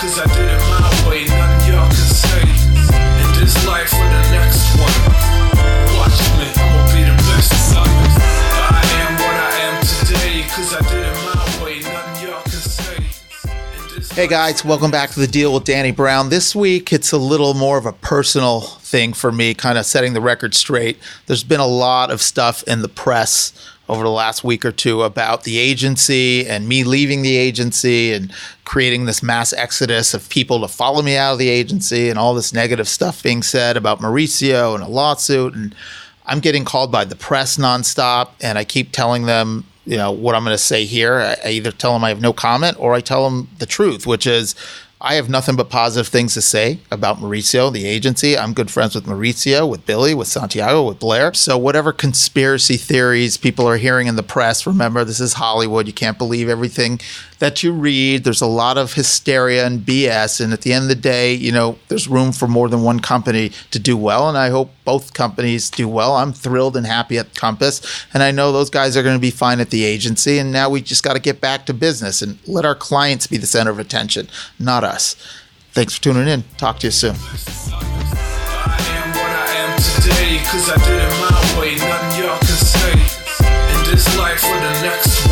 cause I did it my way. Nothing y'all can say. In this life Hey guys, welcome back to the deal with Danny Brown. This week it's a little more of a personal thing for me, kind of setting the record straight. There's been a lot of stuff in the press over the last week or two about the agency and me leaving the agency and creating this mass exodus of people to follow me out of the agency and all this negative stuff being said about Mauricio and a lawsuit and I'm getting called by the press nonstop, and I keep telling them, you know, what I'm going to say here. I, either tell them I have no comment, or I tell them the truth, which is I have nothing but positive things to say about Mauricio, the agency. I'm good friends with Mauricio, with Billy, with Santiago, with Blair. So whatever conspiracy theories people are hearing in the press, remember this is Hollywood. You can't believe everything that you read. There's a lot of hysteria and BS, and at the end of the day, you know, there's room for more than one company to do well, and I hope both companies do well. I'm thrilled and happy at Compass, and I know those guys are going to be fine at the agency. And now we just got to get back to business and let our clients be the center of attention, not us. Thanks for tuning in. Talk to you soon. Cause I did it my way. Y'all can say. This life the next